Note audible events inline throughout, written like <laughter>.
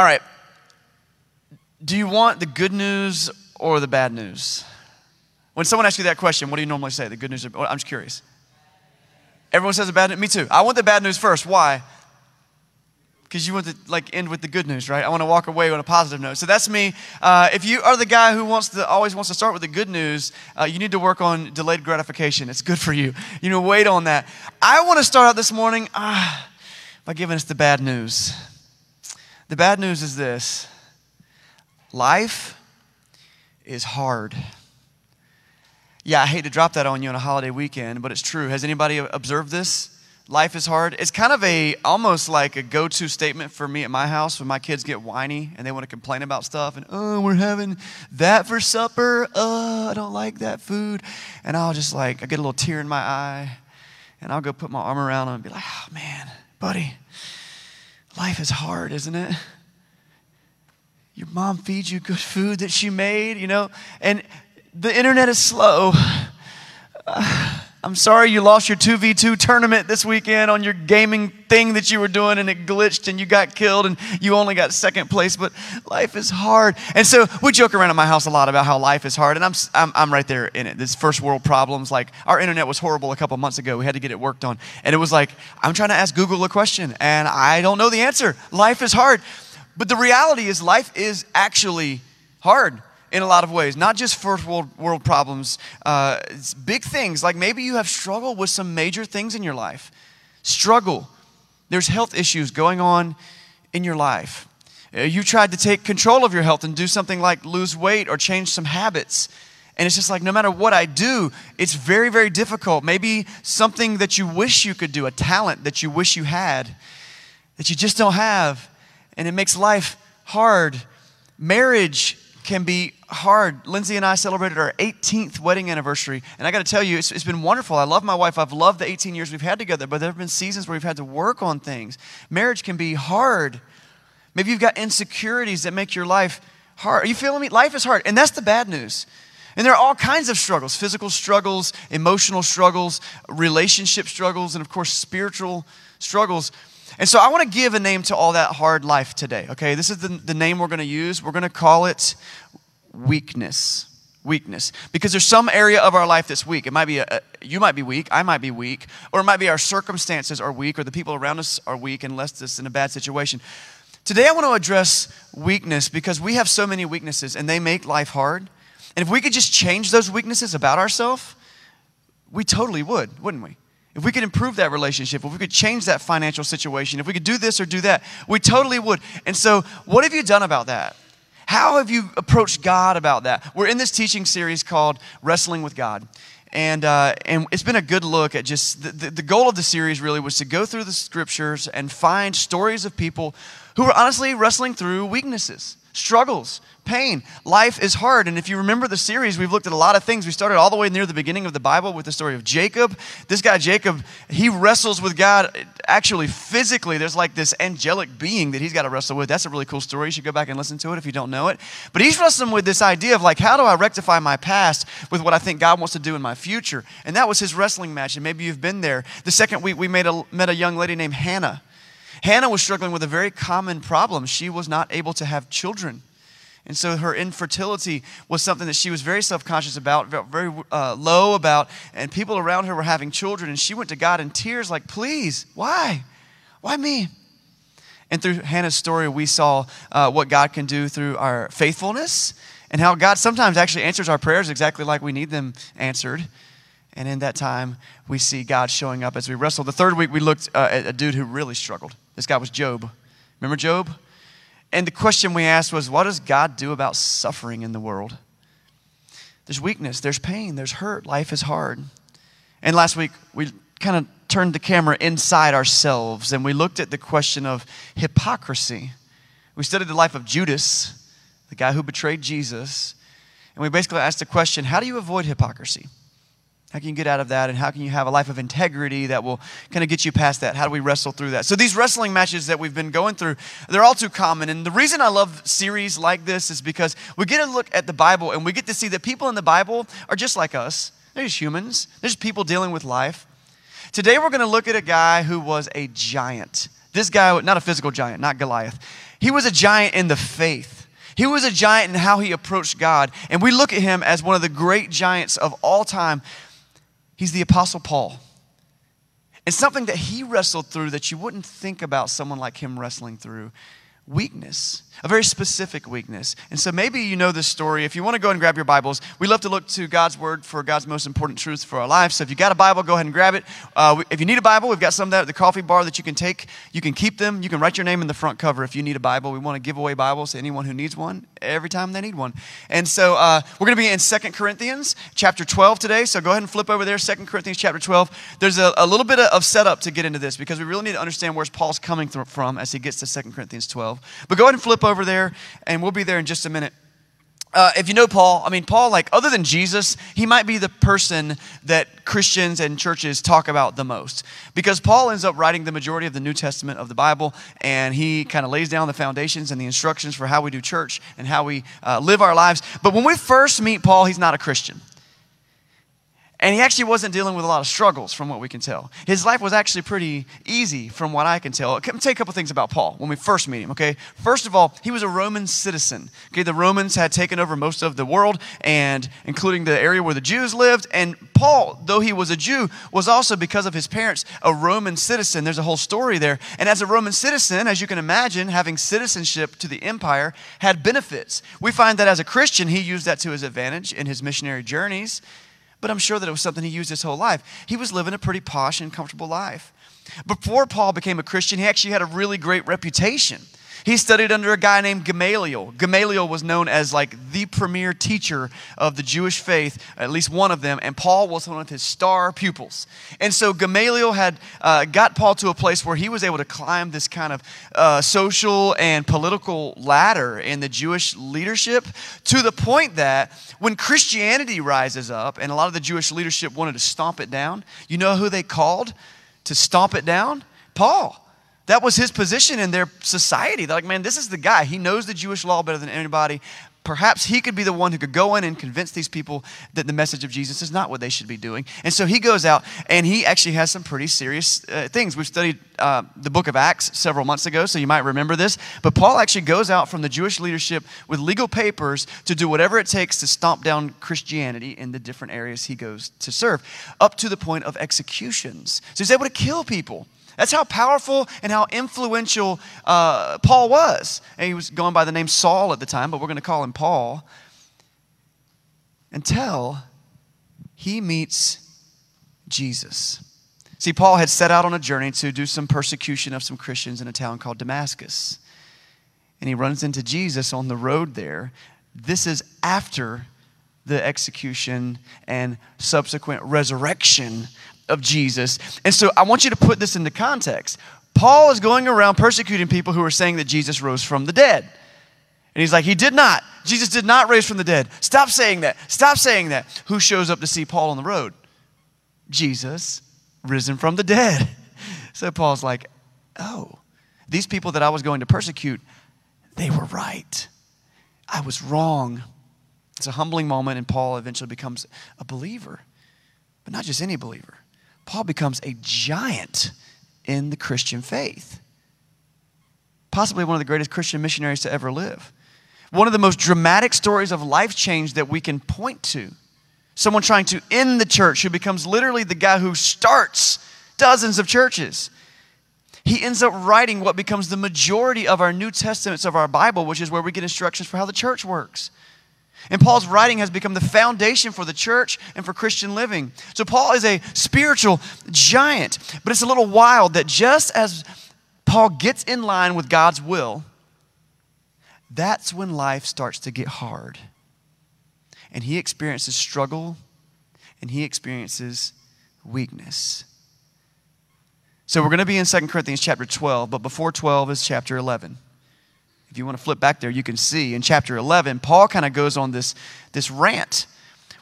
All right. Do you want the good news or the bad news? When someone asks you that question, what do you normally say? The good news or I'm just curious. Everyone says the bad news. Me too. I want the bad news first. Why? because you want to like end with the good news, right? I want to walk away on a positive note. So that's me. Uh, if you are the guy who wants to always wants to start with the good news, uh, you need to work on delayed gratification. It's good for you. You know, wait on that. I want to start out this morning uh, by giving us the bad news. The bad news is this: life is hard. Yeah, I hate to drop that on you on a holiday weekend, but it's true. Has anybody observed this? life is hard. It's kind of a almost like a go-to statement for me at my house when my kids get whiny and they want to complain about stuff and oh, we're having that for supper. Oh, I don't like that food. And I'll just like I get a little tear in my eye and I'll go put my arm around them and be like, "Oh man, buddy, life is hard, isn't it?" Your mom feeds you good food that she made, you know, and the internet is slow. Uh, I'm sorry you lost your 2v2 tournament this weekend on your gaming thing that you were doing and it glitched and you got killed and you only got second place, but life is hard. And so we joke around at my house a lot about how life is hard, and I'm, I'm, I'm right there in it. This first world problems, like our internet was horrible a couple months ago. We had to get it worked on. And it was like, I'm trying to ask Google a question and I don't know the answer. Life is hard. But the reality is, life is actually hard in a lot of ways, not just first world, world problems, uh, big things. Like maybe you have struggled with some major things in your life. Struggle. There's health issues going on in your life. Uh, you tried to take control of your health and do something like lose weight or change some habits. And it's just like, no matter what I do, it's very, very difficult. Maybe something that you wish you could do, a talent that you wish you had, that you just don't have. And it makes life hard. Marriage can be hard. Lindsay and I celebrated our 18th wedding anniversary, and I got to tell you, it's, it's been wonderful. I love my wife. I've loved the 18 years we've had together, but there have been seasons where we've had to work on things. Marriage can be hard. Maybe you've got insecurities that make your life hard. Are you feeling me? Life is hard, and that's the bad news. And there are all kinds of struggles physical struggles, emotional struggles, relationship struggles, and of course, spiritual struggles. And so I want to give a name to all that hard life today, okay? This is the, the name we're going to use. We're going to call it weakness. Weakness. Because there's some area of our life that's weak. It might be, a, you might be weak, I might be weak, or it might be our circumstances are weak, or the people around us are weak and left us in a bad situation. Today I want to address weakness because we have so many weaknesses and they make life hard. And if we could just change those weaknesses about ourselves, we totally would, wouldn't we? If we could improve that relationship, if we could change that financial situation, if we could do this or do that, we totally would. And so, what have you done about that? How have you approached God about that? We're in this teaching series called Wrestling with God. And, uh, and it's been a good look at just the, the, the goal of the series really was to go through the scriptures and find stories of people who were honestly wrestling through weaknesses, struggles, pain. Life is hard. And if you remember the series, we've looked at a lot of things. We started all the way near the beginning of the Bible with the story of Jacob. This guy, Jacob, he wrestles with God actually physically. There's like this angelic being that he's got to wrestle with. That's a really cool story. You should go back and listen to it if you don't know it. But he's wrestling with this idea of like, how do I rectify my past with what I think God wants to do in my future? And that was his wrestling match. And maybe you've been there. The second week, we made a, met a young lady named Hannah. Hannah was struggling with a very common problem. She was not able to have children. And so her infertility was something that she was very self conscious about, very uh, low about, and people around her were having children. And she went to God in tears, like, please, why? Why me? And through Hannah's story, we saw uh, what God can do through our faithfulness and how God sometimes actually answers our prayers exactly like we need them answered. And in that time, we see God showing up as we wrestle. The third week, we looked uh, at a dude who really struggled. This guy was Job. Remember Job? And the question we asked was, what does God do about suffering in the world? There's weakness, there's pain, there's hurt, life is hard. And last week, we kind of turned the camera inside ourselves and we looked at the question of hypocrisy. We studied the life of Judas, the guy who betrayed Jesus, and we basically asked the question how do you avoid hypocrisy? How can you get out of that? And how can you have a life of integrity that will kind of get you past that? How do we wrestle through that? So, these wrestling matches that we've been going through, they're all too common. And the reason I love series like this is because we get to look at the Bible and we get to see that people in the Bible are just like us. They're just humans, they're just people dealing with life. Today, we're going to look at a guy who was a giant. This guy, not a physical giant, not Goliath. He was a giant in the faith. He was a giant in how he approached God. And we look at him as one of the great giants of all time. He's the Apostle Paul. And something that he wrestled through that you wouldn't think about someone like him wrestling through weakness, a very specific weakness. And so maybe you know this story. If you want to go and grab your Bibles, we love to look to God's Word for God's most important truths for our lives. So if you got a Bible, go ahead and grab it. Uh, if you need a Bible, we've got some at the coffee bar that you can take. You can keep them. You can write your name in the front cover if you need a Bible. We want to give away Bibles to anyone who needs one every time they need one. And so uh, we're going to be in Second Corinthians chapter 12 today. So go ahead and flip over there, Second Corinthians chapter 12. There's a, a little bit of setup to get into this because we really need to understand where Paul's coming from as he gets to Second Corinthians 12. But go ahead and flip over there, and we'll be there in just a minute. Uh, if you know Paul, I mean, Paul, like, other than Jesus, he might be the person that Christians and churches talk about the most. Because Paul ends up writing the majority of the New Testament of the Bible, and he kind of lays down the foundations and the instructions for how we do church and how we uh, live our lives. But when we first meet Paul, he's not a Christian. And he actually wasn't dealing with a lot of struggles, from what we can tell. His life was actually pretty easy, from what I can tell. Let me tell you a couple things about Paul when we first meet him, okay? First of all, he was a Roman citizen. Okay, the Romans had taken over most of the world, and including the area where the Jews lived. And Paul, though he was a Jew, was also, because of his parents, a Roman citizen. There's a whole story there. And as a Roman citizen, as you can imagine, having citizenship to the empire had benefits. We find that as a Christian, he used that to his advantage in his missionary journeys but I'm sure that it was something he used his whole life. He was living a pretty posh and comfortable life. Before Paul became a Christian, he actually had a really great reputation. He studied under a guy named Gamaliel. Gamaliel was known as like the premier teacher of the Jewish faith, at least one of them, and Paul was one of his star pupils. And so Gamaliel had uh, got Paul to a place where he was able to climb this kind of uh, social and political ladder in the Jewish leadership to the point that when Christianity rises up and a lot of the Jewish leadership wanted to stomp it down, you know who they called to stomp it down? Paul. That was his position in their society. They're like, man, this is the guy. He knows the Jewish law better than anybody. Perhaps he could be the one who could go in and convince these people that the message of Jesus is not what they should be doing. And so he goes out and he actually has some pretty serious uh, things. We've studied uh, the book of Acts several months ago, so you might remember this. But Paul actually goes out from the Jewish leadership with legal papers to do whatever it takes to stomp down Christianity in the different areas he goes to serve, up to the point of executions. So he's able to kill people. That's how powerful and how influential uh, Paul was. And he was going by the name Saul at the time, but we're going to call him Paul. Until he meets Jesus. See, Paul had set out on a journey to do some persecution of some Christians in a town called Damascus. And he runs into Jesus on the road there. This is after the execution and subsequent resurrection of Jesus. And so I want you to put this into context. Paul is going around persecuting people who are saying that Jesus rose from the dead. And he's like, He did not. Jesus did not raise from the dead. Stop saying that. Stop saying that. Who shows up to see Paul on the road? Jesus, risen from the dead. <laughs> So Paul's like, Oh, these people that I was going to persecute, they were right. I was wrong. It's a humbling moment, and Paul eventually becomes a believer, but not just any believer. Paul becomes a giant in the Christian faith. Possibly one of the greatest Christian missionaries to ever live. One of the most dramatic stories of life change that we can point to. Someone trying to end the church who becomes literally the guy who starts dozens of churches. He ends up writing what becomes the majority of our New Testaments of our Bible, which is where we get instructions for how the church works. And Paul's writing has become the foundation for the church and for Christian living. So Paul is a spiritual giant, but it's a little wild that just as Paul gets in line with God's will, that's when life starts to get hard. And he experiences struggle and he experiences weakness. So we're going to be in 2 Corinthians chapter 12, but before 12 is chapter 11 if you want to flip back there, you can see in chapter 11, Paul kind of goes on this, this rant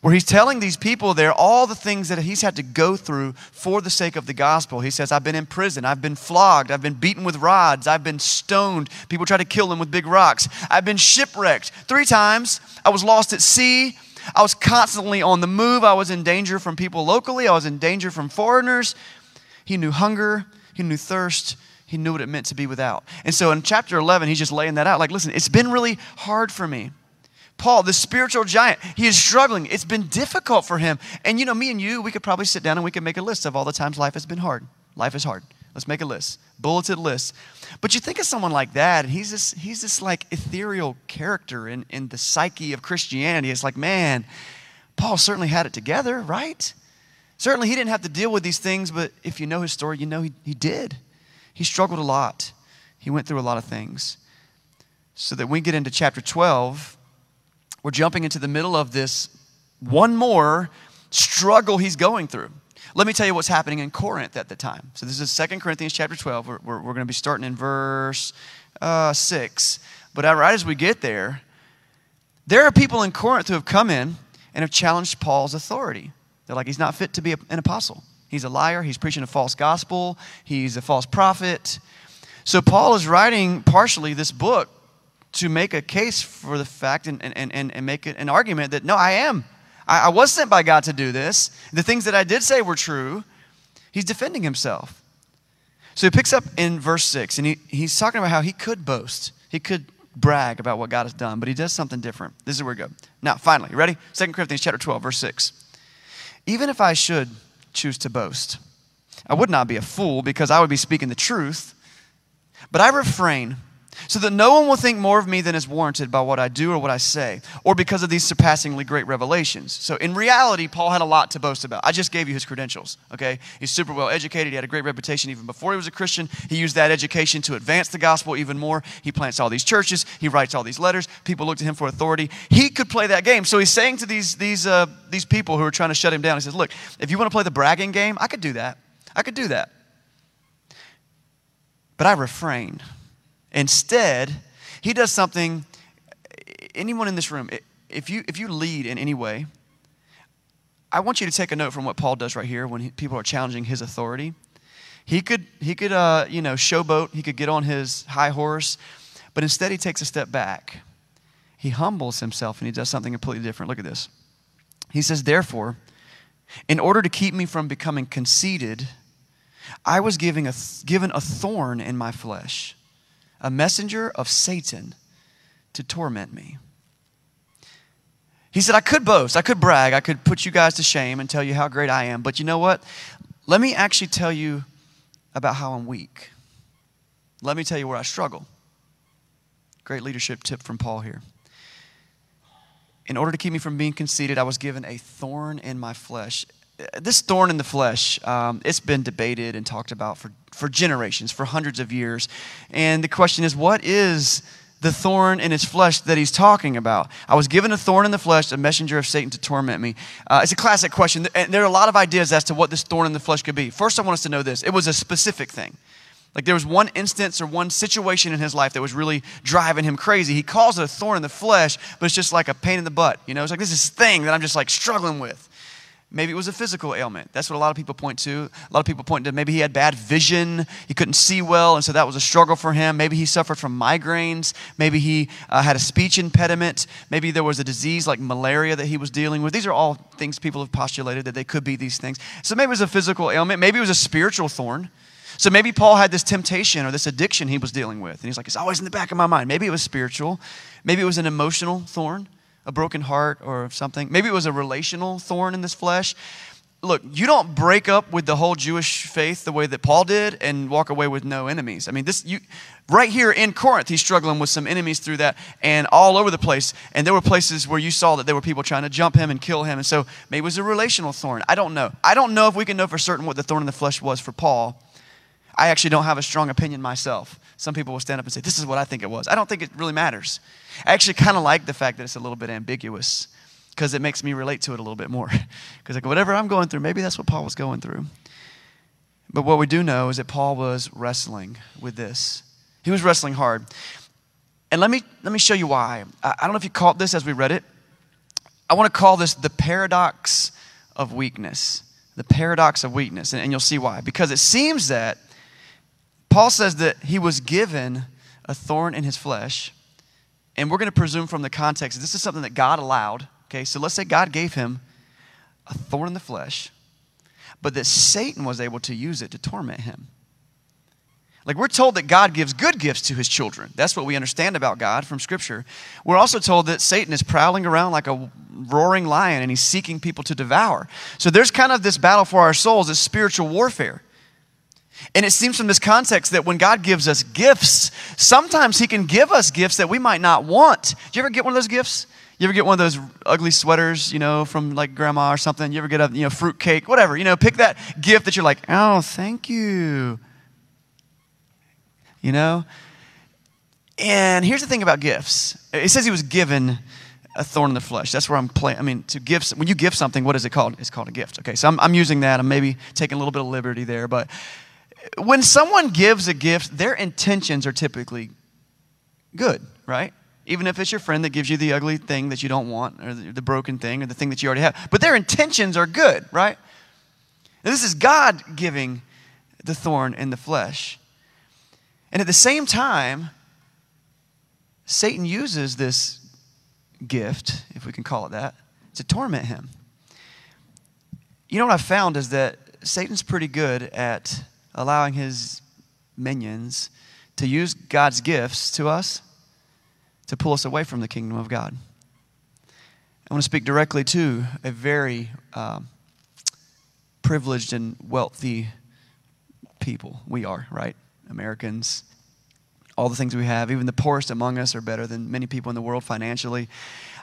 where he's telling these people there all the things that he's had to go through for the sake of the gospel. He says, I've been in prison, I've been flogged, I've been beaten with rods, I've been stoned. People try to kill him with big rocks. I've been shipwrecked three times. I was lost at sea. I was constantly on the move. I was in danger from people locally, I was in danger from foreigners. He knew hunger, he knew thirst, he knew what it meant to be without. And so in chapter 11, he's just laying that out. Like, listen, it's been really hard for me. Paul, the spiritual giant, he is struggling. It's been difficult for him. And you know, me and you, we could probably sit down and we could make a list of all the times life has been hard. Life is hard. Let's make a list, bulleted list. But you think of someone like that, and he's this, he's this like ethereal character in, in the psyche of Christianity. It's like, man, Paul certainly had it together, right? Certainly he didn't have to deal with these things, but if you know his story, you know he, he did. He struggled a lot. He went through a lot of things. So that we get into chapter 12, we're jumping into the middle of this one more struggle he's going through. Let me tell you what's happening in Corinth at the time. So this is 2 Corinthians chapter 12. We're, we're, we're going to be starting in verse uh, 6. But right as we get there, there are people in Corinth who have come in and have challenged Paul's authority. They're like, he's not fit to be an apostle. He's a liar. He's preaching a false gospel. He's a false prophet. So Paul is writing partially this book to make a case for the fact and, and, and, and make an argument that no, I am. I, I was sent by God to do this. The things that I did say were true. He's defending himself. So he picks up in verse 6, and he, he's talking about how he could boast. He could brag about what God has done, but he does something different. This is where we go. Now, finally, ready? 2 Corinthians chapter 12, verse 6. Even if I should choose to boast, I would not be a fool because I would be speaking the truth, but I refrain so that no one will think more of me than is warranted by what I do or what I say, or because of these surpassingly great revelations. So, in reality, Paul had a lot to boast about. I just gave you his credentials, okay? He's super well educated. He had a great reputation even before he was a Christian. He used that education to advance the gospel even more. He plants all these churches, he writes all these letters. People look to him for authority. He could play that game. So, he's saying to these, these, uh, these people who are trying to shut him down, he says, Look, if you want to play the bragging game, I could do that. I could do that. But I refrain. Instead, he does something, anyone in this room, if you, if you lead in any way, I want you to take a note from what Paul does right here when he, people are challenging his authority. He could, he could uh, you know, showboat, he could get on his high horse, but instead he takes a step back. He humbles himself and he does something completely different. Look at this. He says, Therefore, in order to keep me from becoming conceited, I was giving a, given a thorn in my flesh a messenger of Satan to torment me. He said, I could boast, I could brag, I could put you guys to shame and tell you how great I am, but you know what? Let me actually tell you about how I'm weak. Let me tell you where I struggle. Great leadership tip from Paul here. In order to keep me from being conceited, I was given a thorn in my flesh this thorn in the flesh, um, it's been debated and talked about for, for generations, for hundreds of years. And the question is, what is the thorn in his flesh that he's talking about? I was given a thorn in the flesh, a messenger of Satan to torment me. Uh, it's a classic question. And there are a lot of ideas as to what this thorn in the flesh could be. First, I want us to know this it was a specific thing. Like there was one instance or one situation in his life that was really driving him crazy. He calls it a thorn in the flesh, but it's just like a pain in the butt. You know, it's like this is thing that I'm just like struggling with. Maybe it was a physical ailment. That's what a lot of people point to. A lot of people point to maybe he had bad vision, he couldn't see well, and so that was a struggle for him. Maybe he suffered from migraines. Maybe he uh, had a speech impediment. Maybe there was a disease like malaria that he was dealing with. These are all things people have postulated that they could be these things. So maybe it was a physical ailment. Maybe it was a spiritual thorn. So maybe Paul had this temptation or this addiction he was dealing with. And he's like, it's always in the back of my mind. Maybe it was spiritual. Maybe it was an emotional thorn a broken heart or something. Maybe it was a relational thorn in this flesh. Look, you don't break up with the whole Jewish faith the way that Paul did and walk away with no enemies. I mean, this you right here in Corinth, he's struggling with some enemies through that and all over the place. And there were places where you saw that there were people trying to jump him and kill him. And so maybe it was a relational thorn. I don't know. I don't know if we can know for certain what the thorn in the flesh was for Paul. I actually don't have a strong opinion myself. Some people will stand up and say, This is what I think it was. I don't think it really matters. I actually kind of like the fact that it's a little bit ambiguous because it makes me relate to it a little bit more. <laughs> Because, like, whatever I'm going through, maybe that's what Paul was going through. But what we do know is that Paul was wrestling with this. He was wrestling hard. And let me, let me show you why. I, I don't know if you caught this as we read it. I want to call this the paradox of weakness. The paradox of weakness. And, and you'll see why. Because it seems that Paul says that he was given a thorn in his flesh. And we're going to presume from the context this is something that God allowed. Okay, so let's say God gave him a thorn in the flesh, but that Satan was able to use it to torment him. Like we're told that God gives good gifts to his children. That's what we understand about God from Scripture. We're also told that Satan is prowling around like a roaring lion and he's seeking people to devour. So there's kind of this battle for our souls, this spiritual warfare. And it seems from this context that when God gives us gifts, sometimes He can give us gifts that we might not want. Do you ever get one of those gifts? You ever get one of those ugly sweaters, you know, from like grandma or something? You ever get a, you know, fruit cake, whatever, you know, pick that gift that you're like, oh, thank you. You know? And here's the thing about gifts. It says he was given a thorn in the flesh. That's where I'm playing. I mean, to give, when you give something, what is it called? It's called a gift. Okay, so I'm, I'm using that. I'm maybe taking a little bit of liberty there. But when someone gives a gift, their intentions are typically good, right? even if it's your friend that gives you the ugly thing that you don't want, or the, broken thing, or the thing that you already have. But their intentions are good, right? And this is God giving the thorn in the flesh. And at the same time, Satan uses this gift, if we can call it that, to torment him. You know what I've found is that Satan's pretty good at allowing his minions to use God's gifts to us to pull us away from the kingdom of God. I want to speak directly to a very uh, privileged and wealthy people. We are, right? Americans. All the things we have, even the poorest among us, are better than many people in the world financially.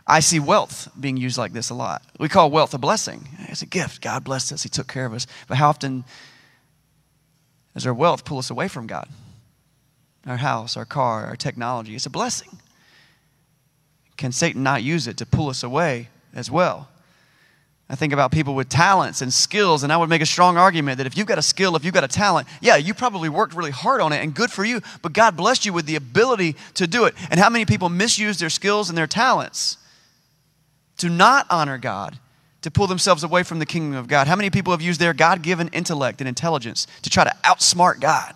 I see wealth being used like this a lot. We call wealth a blessing. It's a gift. God blessed us, He took care of us. But how often does our wealth pull us away from God? Our house, our car, our technology. It's a blessing can Satan not use it to pull us away as well? I think about people with talents and skills, and I would make a strong argument that if you've got a skill, if you've got a talent, yeah, you probably worked really hard on it and good for you, but God blessed you with the ability to do it. And how many people misuse their skills and their talents to not honor God, to pull themselves away from the kingdom of God? How many people have used their God given intellect and intelligence to try to outsmart God?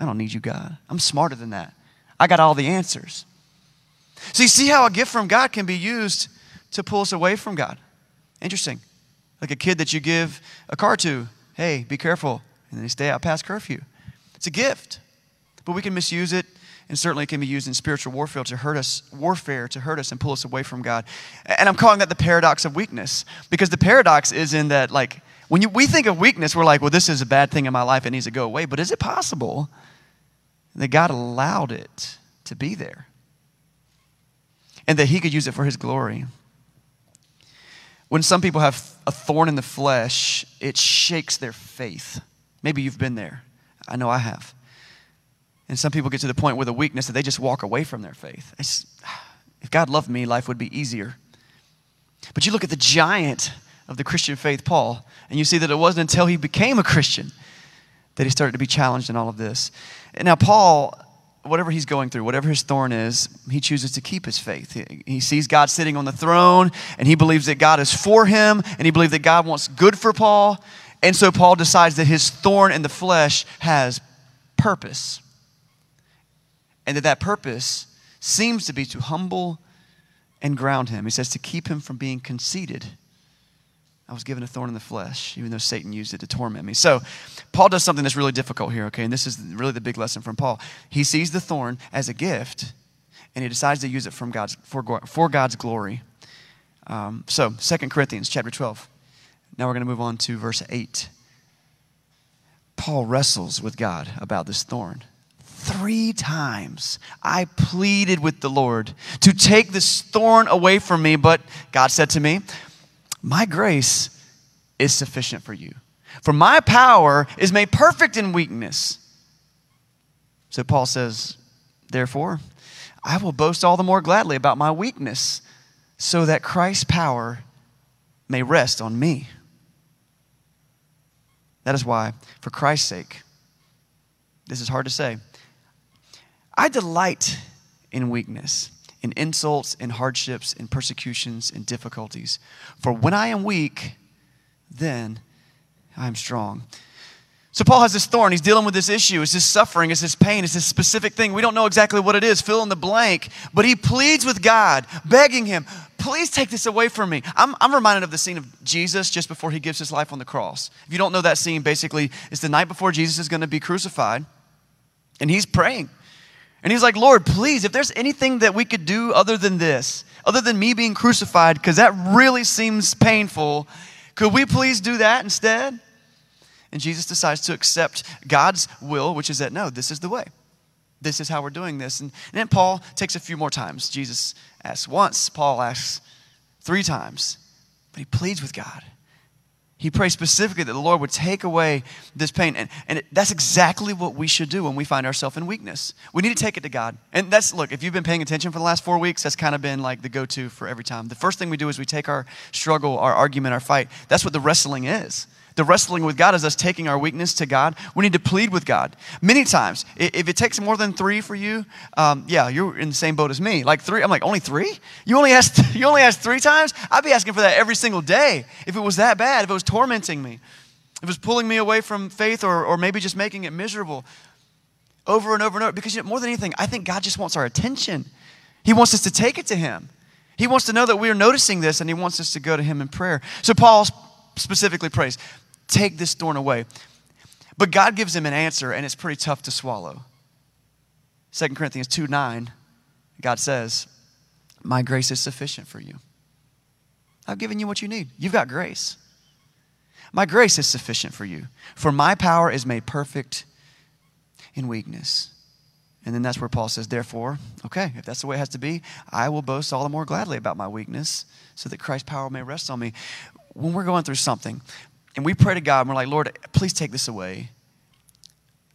I don't need you, God. I'm smarter than that. I got all the answers. You see how a gift from God can be used to pull us away from God. Interesting. Like a kid that you give a car to, hey, be careful, and they stay out past curfew. It's a gift, but we can misuse it, and certainly it can be used in spiritual warfare to hurt us, warfare to hurt us and pull us away from God. And I'm calling that the paradox of weakness, because the paradox is in that, like, when you, we think of weakness, we're like, well, this is a bad thing in my life, it needs to go away. But is it possible that God allowed it to be there? and that he could use it for his glory. When some people have a thorn in the flesh, it shakes their faith. Maybe you've been there. I know I have. And some people get to the point with a weakness that they just walk away from their faith. It's, if God loved me, life would be easier. But you look at the giant of the Christian faith, Paul, and you see that it wasn't until he became a Christian that he started to be challenged in all of this. And now, Paul whatever he's going through, whatever his thorn is, he chooses to keep his faith. He, sees God sitting on the throne, and he believes that God is for him, and he believes that God wants good for Paul. And so Paul decides that his thorn in the flesh has purpose. And that that purpose seems to be to humble and ground him. He says to keep him from being conceited I was given a thorn in the flesh, even though Satan used it to torment me. So, Paul does something that's really difficult here, okay? And this is really the big lesson from Paul. He sees the thorn as a gift, and he decides to use it from God's, for, for God's glory. Um, so, 2 Corinthians chapter 12. Now we're going to move on to verse 8. Paul wrestles with God about this thorn. Three times I pleaded with the Lord to take this thorn away from me, but God said to me, my grace is sufficient for you. For my power is made perfect in weakness. So Paul says, Therefore, I will boast all the more gladly about my weakness, so that Christ's power may rest on me. That is why, for Christ's sake, this is hard to say, I delight in weakness in insults, in hardships, in persecutions, in difficulties. For when I am weak, then I am strong. So Paul has this thorn. He's dealing with this issue. It's this suffering. It's this pain. It's this specific thing. We don't know exactly what it is. Fill in the blank. But he pleads with God, begging him, please take this away from me. I'm, I'm reminded of the scene of Jesus just before he gives his life on the cross. If you don't know that scene, basically, it's the night before Jesus is going to be crucified. And he's praying. And he's like, Lord, please, if there's anything that we could do other than this, other than me being crucified, because that really seems painful, could we please do that instead? And Jesus decides to accept God's will, which is that no, this is the way. This is how we're doing this. And, and then Paul takes a few more times. Jesus asks once, Paul asks three times, but he pleads with God. He prays specifically that the Lord would take away this pain. And, and that's exactly what we should do when we find ourselves in weakness. We need to take it to God. And that's, look, if you've been paying attention for the last four weeks, that's kind of been like the go to for every time. The first thing we do is we take our struggle, our argument, our fight. That's what the wrestling is. The wrestling with God is us taking our weakness to God. We need to plead with God. Many times, if it takes more than three for you, um, yeah, you're in the same boat as me. Like three, I'm like, only three? You only asked, <laughs> you only asked three times? I'd be asking for that every single day if it was that bad, if it was tormenting me, if it was pulling me away from faith or, or maybe just making it miserable over and over and over. Because you know, more than anything, I think God just wants our attention. He wants us to take it to Him. He wants to know that we are noticing this and He wants us to go to Him in prayer. So Paul specifically prays, Take this thorn away. But God gives him an answer, and it's pretty tough to swallow. 2 Corinthians 2 9, God says, My grace is sufficient for you. I've given you what you need. You've got grace. My grace is sufficient for you, for my power is made perfect in weakness. And then that's where Paul says, Therefore, okay, if that's the way it has to be, I will boast all the more gladly about my weakness so that Christ's power may rest on me. When we're going through something, and we pray to God and we're like, Lord, please take this away.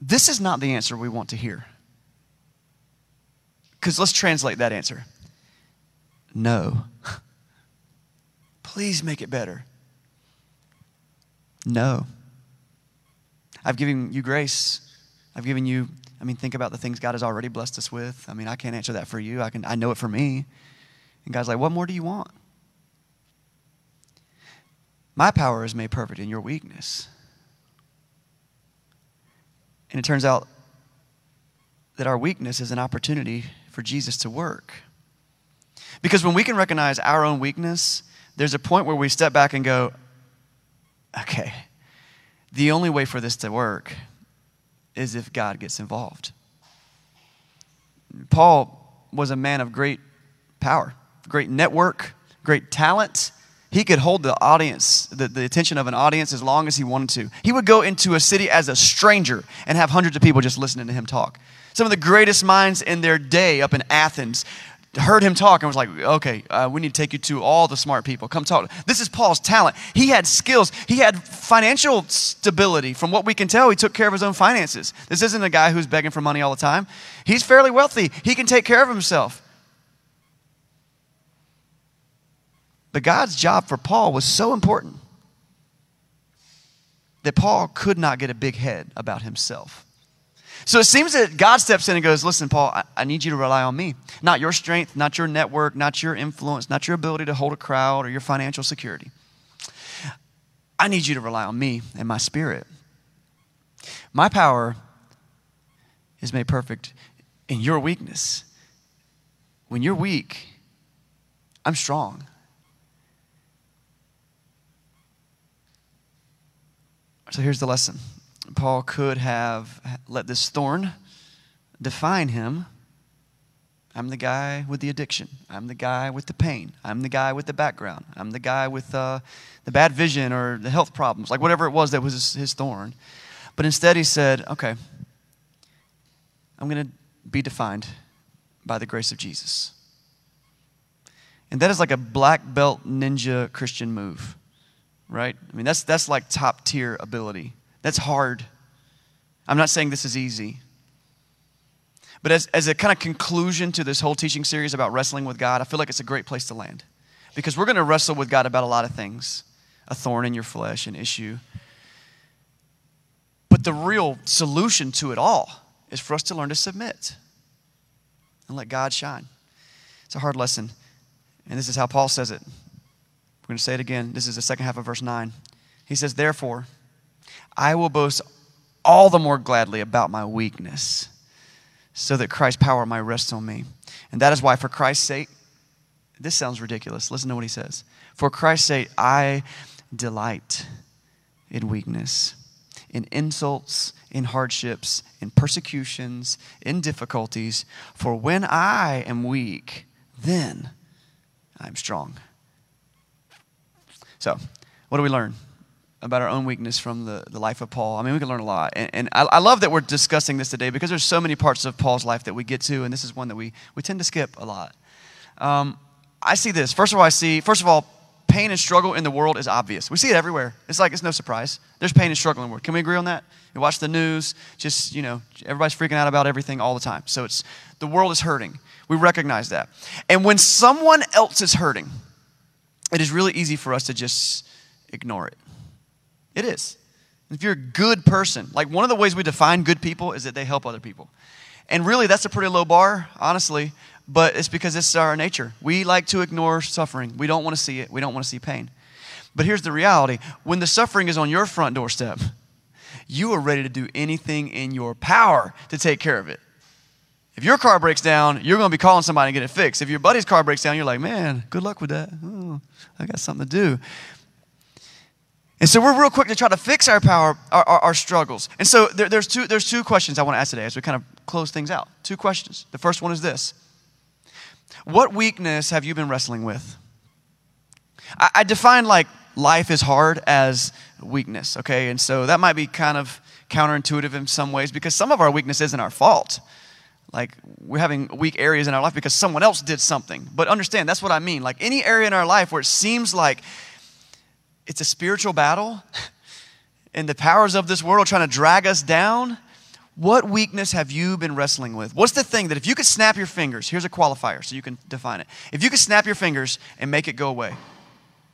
This is not the answer we want to hear. Because let's translate that answer. No. <laughs> Please make it better. No. I've given you grace. I've given you, I mean, think about the things God has already blessed us with. I mean, I can't answer that for you. I can I know it for me. And God's like, what more do you want? My power is made perfect in your weakness. And it turns out that our weakness is an opportunity for Jesus to work. Because when we can recognize our own weakness, there's a point where we step back and go, okay, the only way for this to work is if God gets involved. Paul was a man of great power, great network, great talent, he could hold the audience, the, the attention of an audience as long as he wanted to. He would go into a city as a stranger and have hundreds of people just listening to him talk. Some of the greatest minds in their day up in Athens heard him talk and was like, okay, uh, we need to take you to all the smart people. Come talk. This is Paul's talent. He had skills, he had financial stability. From what we can tell, he took care of his own finances. This isn't a guy who's begging for money all the time. He's fairly wealthy, he can take care of himself. But God's job for Paul was so important that Paul could not get a big head about himself. So it seems that God steps in and goes, Listen, Paul, I, I, need you to rely on me. Not your strength, not your network, not your influence, not your ability to hold a crowd or your financial security. I need you to rely on me and my spirit. My power is made perfect in your weakness. When you're weak, I'm strong. So here's the lesson Paul could have let this thorn define him. I'm the guy with the addiction. I'm the guy with the pain. I'm the guy with the background. I'm the guy with uh, the bad vision or the health problems, like whatever it was that was his, his thorn. But instead, he said, okay, I'm going to be defined by the grace of Jesus. And that is like a black belt ninja Christian move right? I mean, that's, that's like top tier ability. That's hard. I'm not saying this is easy. But as, as a kind of conclusion to this whole teaching series about wrestling with God, I feel like it's a great place to land. Because we're going to wrestle with God about a lot of things a thorn in your flesh, an issue. But the real solution to it all is for us to learn to submit and let God shine. It's a hard lesson. And this is how Paul says it we're going to say it again. This is the second half of verse 9. He says, Therefore, I will boast all the more gladly about my weakness, so that Christ's power might rest on me. And that is why, for Christ's sake, this sounds ridiculous. Listen to what he says. For Christ's sake, I delight in weakness, in insults, in hardships, in persecutions, in difficulties. For when I am weak, then I'm strong. So, what do we learn about our own weakness from the, the life of Paul? I mean, we can learn a lot. And, and I, I, love that we're discussing this today because there's so many parts of Paul's life that we get to, and this is one that we, we tend to skip a lot. Um, I see this. First of all, I see, first of all, pain and struggle in the world is obvious. We see it everywhere. It's like it's no surprise. There's pain and struggle in the world. Can we agree on that? You watch the news, just, you know, everybody's freaking out about everything all the time. So it's the world is hurting. We recognize that. And when someone else is hurting, it is really easy for us to just ignore it. It is. If you're a good person, like one of the ways we define good people is that they help other people. And really, that's a pretty low bar, honestly, but it's because it's our nature. We like to ignore suffering. We don't want to see it, we don't want to see pain. But here's the reality when the suffering is on your front doorstep, you are ready to do anything in your power to take care of it. If your car breaks down, you're going to be calling somebody to get it fixed. If your buddy's car breaks down, you're like, man, good luck with that. Oh, I got something to do. And so we're real quick to try to fix our power, our, our, our struggles. And so there, there's, two, there's two questions I want to ask today as we kind of close things out. Two questions. The first one is this What weakness have you been wrestling with? I, I define like life is hard as weakness, okay? And so that might be kind of counterintuitive in some ways because some of our weakness isn't our fault. Like we're having weak areas in our life because someone else did something. But understand, that's what I mean. Like any area in our life where it seems like it's a spiritual battle <laughs> and the powers of this world are trying to drag us down, what weakness have you been wrestling with? What's the thing that if you could snap your fingers, here's a qualifier so you can define it. If you could snap your fingers and make it go away,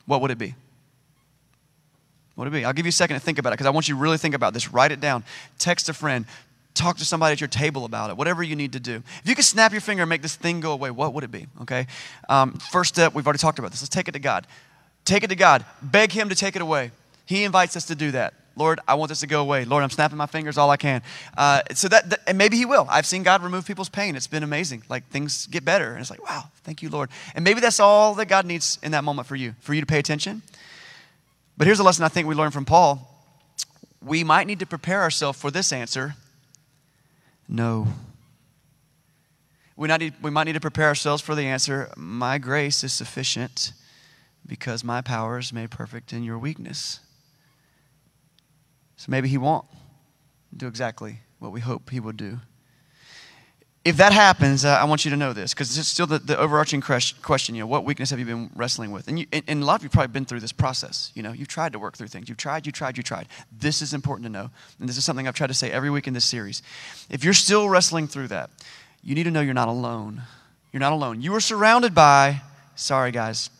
what would it be? What would it be? I'll give you a second to think about it because I want you to really think about this. Write it down. Text a friend. Talk to somebody at your table about it. Whatever you need to do. If you could snap your finger and make this thing go away, what would it be? Okay. Um, first step, we've already talked about this. Let's take it to God. Take it to God. Beg Him to take it away. He invites us to do that. Lord, I want this to go away. Lord, I'm snapping my fingers all I can. Uh, so that, that, and maybe He will. I've seen God remove people's pain. It's been amazing. Like things get better, and it's like, wow, thank you, Lord. And maybe that's all that God needs in that moment for you, for you to pay attention but here's a lesson I think we learned from Paul. We might need to prepare ourselves for this answer no. We, need, we might need to prepare ourselves for the answer My grace is sufficient because my power is made perfect in your weakness. So maybe he won't do exactly what we hope he will do if that happens, uh, I want you to know this because it's still the, the overarching question. You know, what weakness have you been wrestling with? And, you, and, and, a lot of you probably been through this process. You know, you've tried to work through things. You've tried, you tried, you tried. This is important to know, and this is something I've tried to say every week in this series. If you're still wrestling through that, you need to know you're not alone. You're not alone. You are surrounded by. Sorry, guys.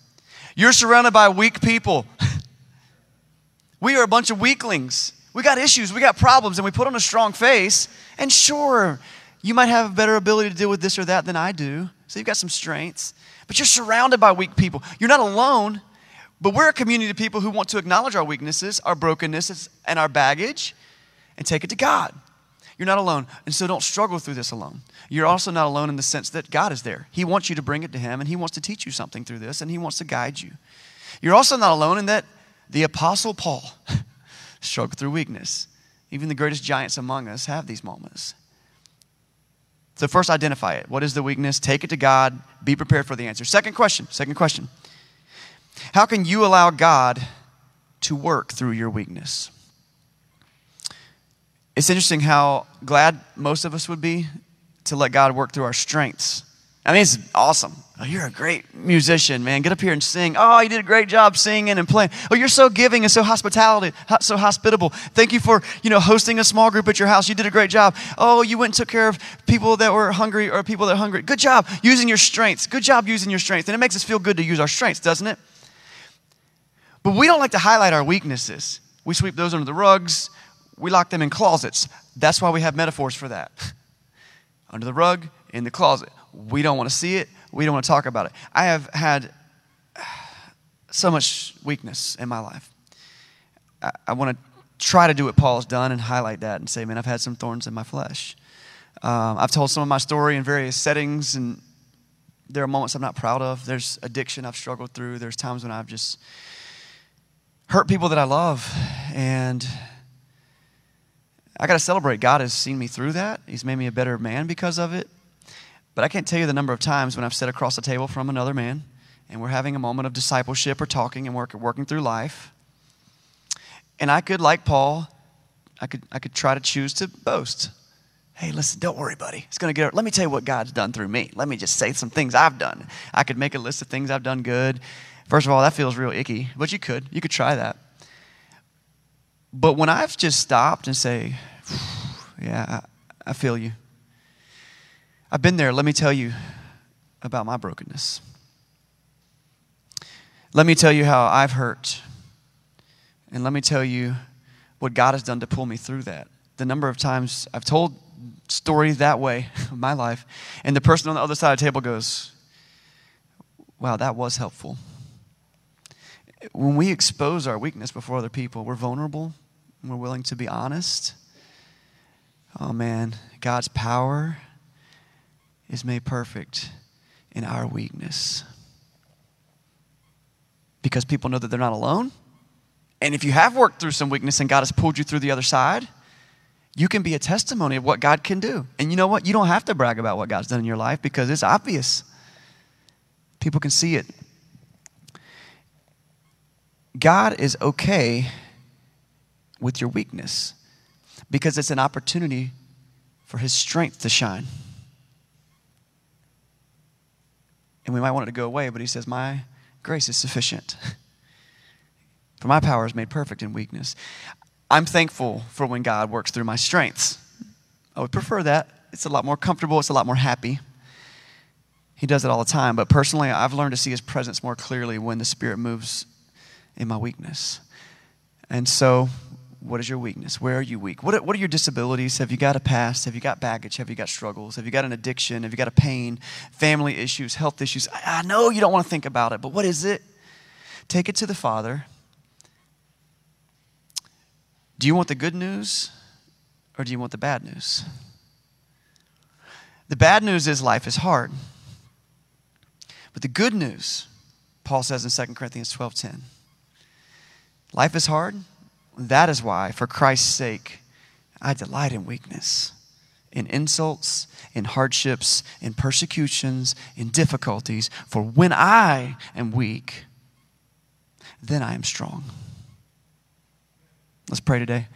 You're surrounded by weak people. <laughs> we are a bunch of weaklings. We got issues. We got problems, and we put on a strong face. And sure you might have a better ability to deal with this or that than I do. So you've got some strengths. But you're surrounded by weak people. You're not alone, but we're a community of people who want to acknowledge our weaknesses, our brokenness, and our baggage and take it to God. You're not alone. And so don't struggle through this alone. You're also not alone in the sense that God is there. He wants you to bring it to Him, and He wants to teach you something through this, and He wants to guide you. You're also not alone in that the Apostle Paul <laughs> struggled through weakness. Even the greatest giants among us have these moments. So, first, identify it. What is the weakness? Take it to God. Be prepared for the answer. Second question. Second question. How can you allow God to work through your weakness? It's interesting how glad most of us would be to let God work through our strengths. I mean, it's awesome. Oh, you're a great musician, man. Get up here and sing. Oh, you did a great job singing and playing. Oh, you're so giving and so hospitality, so hospitable. Thank you for, you know, hosting a small group at your house. You did a great job. Oh, you went and took care of people that were hungry or people that are hungry. Good job using your strengths. Good job using your strengths. And it makes us feel good to use our strengths, doesn't it? But we don't like to highlight our weaknesses. We sweep those under the rugs. We lock them in closets. That's why we have metaphors for that. <laughs> under the rug, in the closet. We don't want to see it. We don't want to talk about it. I have had so much weakness in my life. I, I want to try to do what Paul's done and highlight that and say, man, I've had some thorns in my flesh. Um, I've told some of my story in various settings, and there are moments I'm not proud of. There's addiction I've struggled through. There's times when I've just hurt people that I love. And I got to celebrate. God has seen me through that. He's made me a better man because of it. But I can't tell you the number of times when I've sat across the table from another man and we're having a moment of discipleship or talking and work, working through life. And I could, like Paul, I could, I could try to choose to boast. Hey, listen, don't worry, buddy. It's going to get, let me tell you what God's done through me. Let me just say some things I've done. I could make a list of things I've done good. First of all, that feels real icky, but you could. You could try that. But when I've just stopped and say, <sighs> yeah, I, I feel you. I've been there. Let me tell you about my brokenness. Let me tell you how I've hurt. And let me tell you what God has done to pull me through that. The number of times I've told stories that way <laughs> in my life, and the person on the other side of the table goes, Wow, that was helpful. When we expose our weakness before other people, we're vulnerable, we're willing to be honest. Oh man, God's power is made perfect in our weakness. Because people know that they're not alone. And if you have worked through some weakness and God has pulled you through the other side, you can be a testimony of what God can do. And you know what? You don't have to brag about what God's done in your life because it's obvious. People can see it. God is okay with your weakness because it's an opportunity for His strength to shine. And we might want it to go away, but He says, My grace is sufficient. <laughs> For my power is made perfect in weakness. I'm thankful for when God works through my strengths. I would prefer that. It's a lot more comfortable, it's a lot more happy. He does it all the time. But personally, I've learned to see His presence more clearly when the Spirit moves in my weakness. And so, what is your weakness? Where are you weak? What are, what are your disabilities? Have you got a past? Have you got baggage? Have you got struggles? Have you got an addiction? Have you got a pain? Family issues, health issues? I, I know you don't want to think about it, but what is it? Take it to the Father. Do you want the good news or do you want the bad news? The bad news is life is hard. But the good news, Paul says in 2 Corinthians 12:10, life is hard. That is why, for Christ's sake, I delight in weakness, in insults, in hardships, in persecutions, in difficulties. For when I am weak, then I am strong. Let's pray today.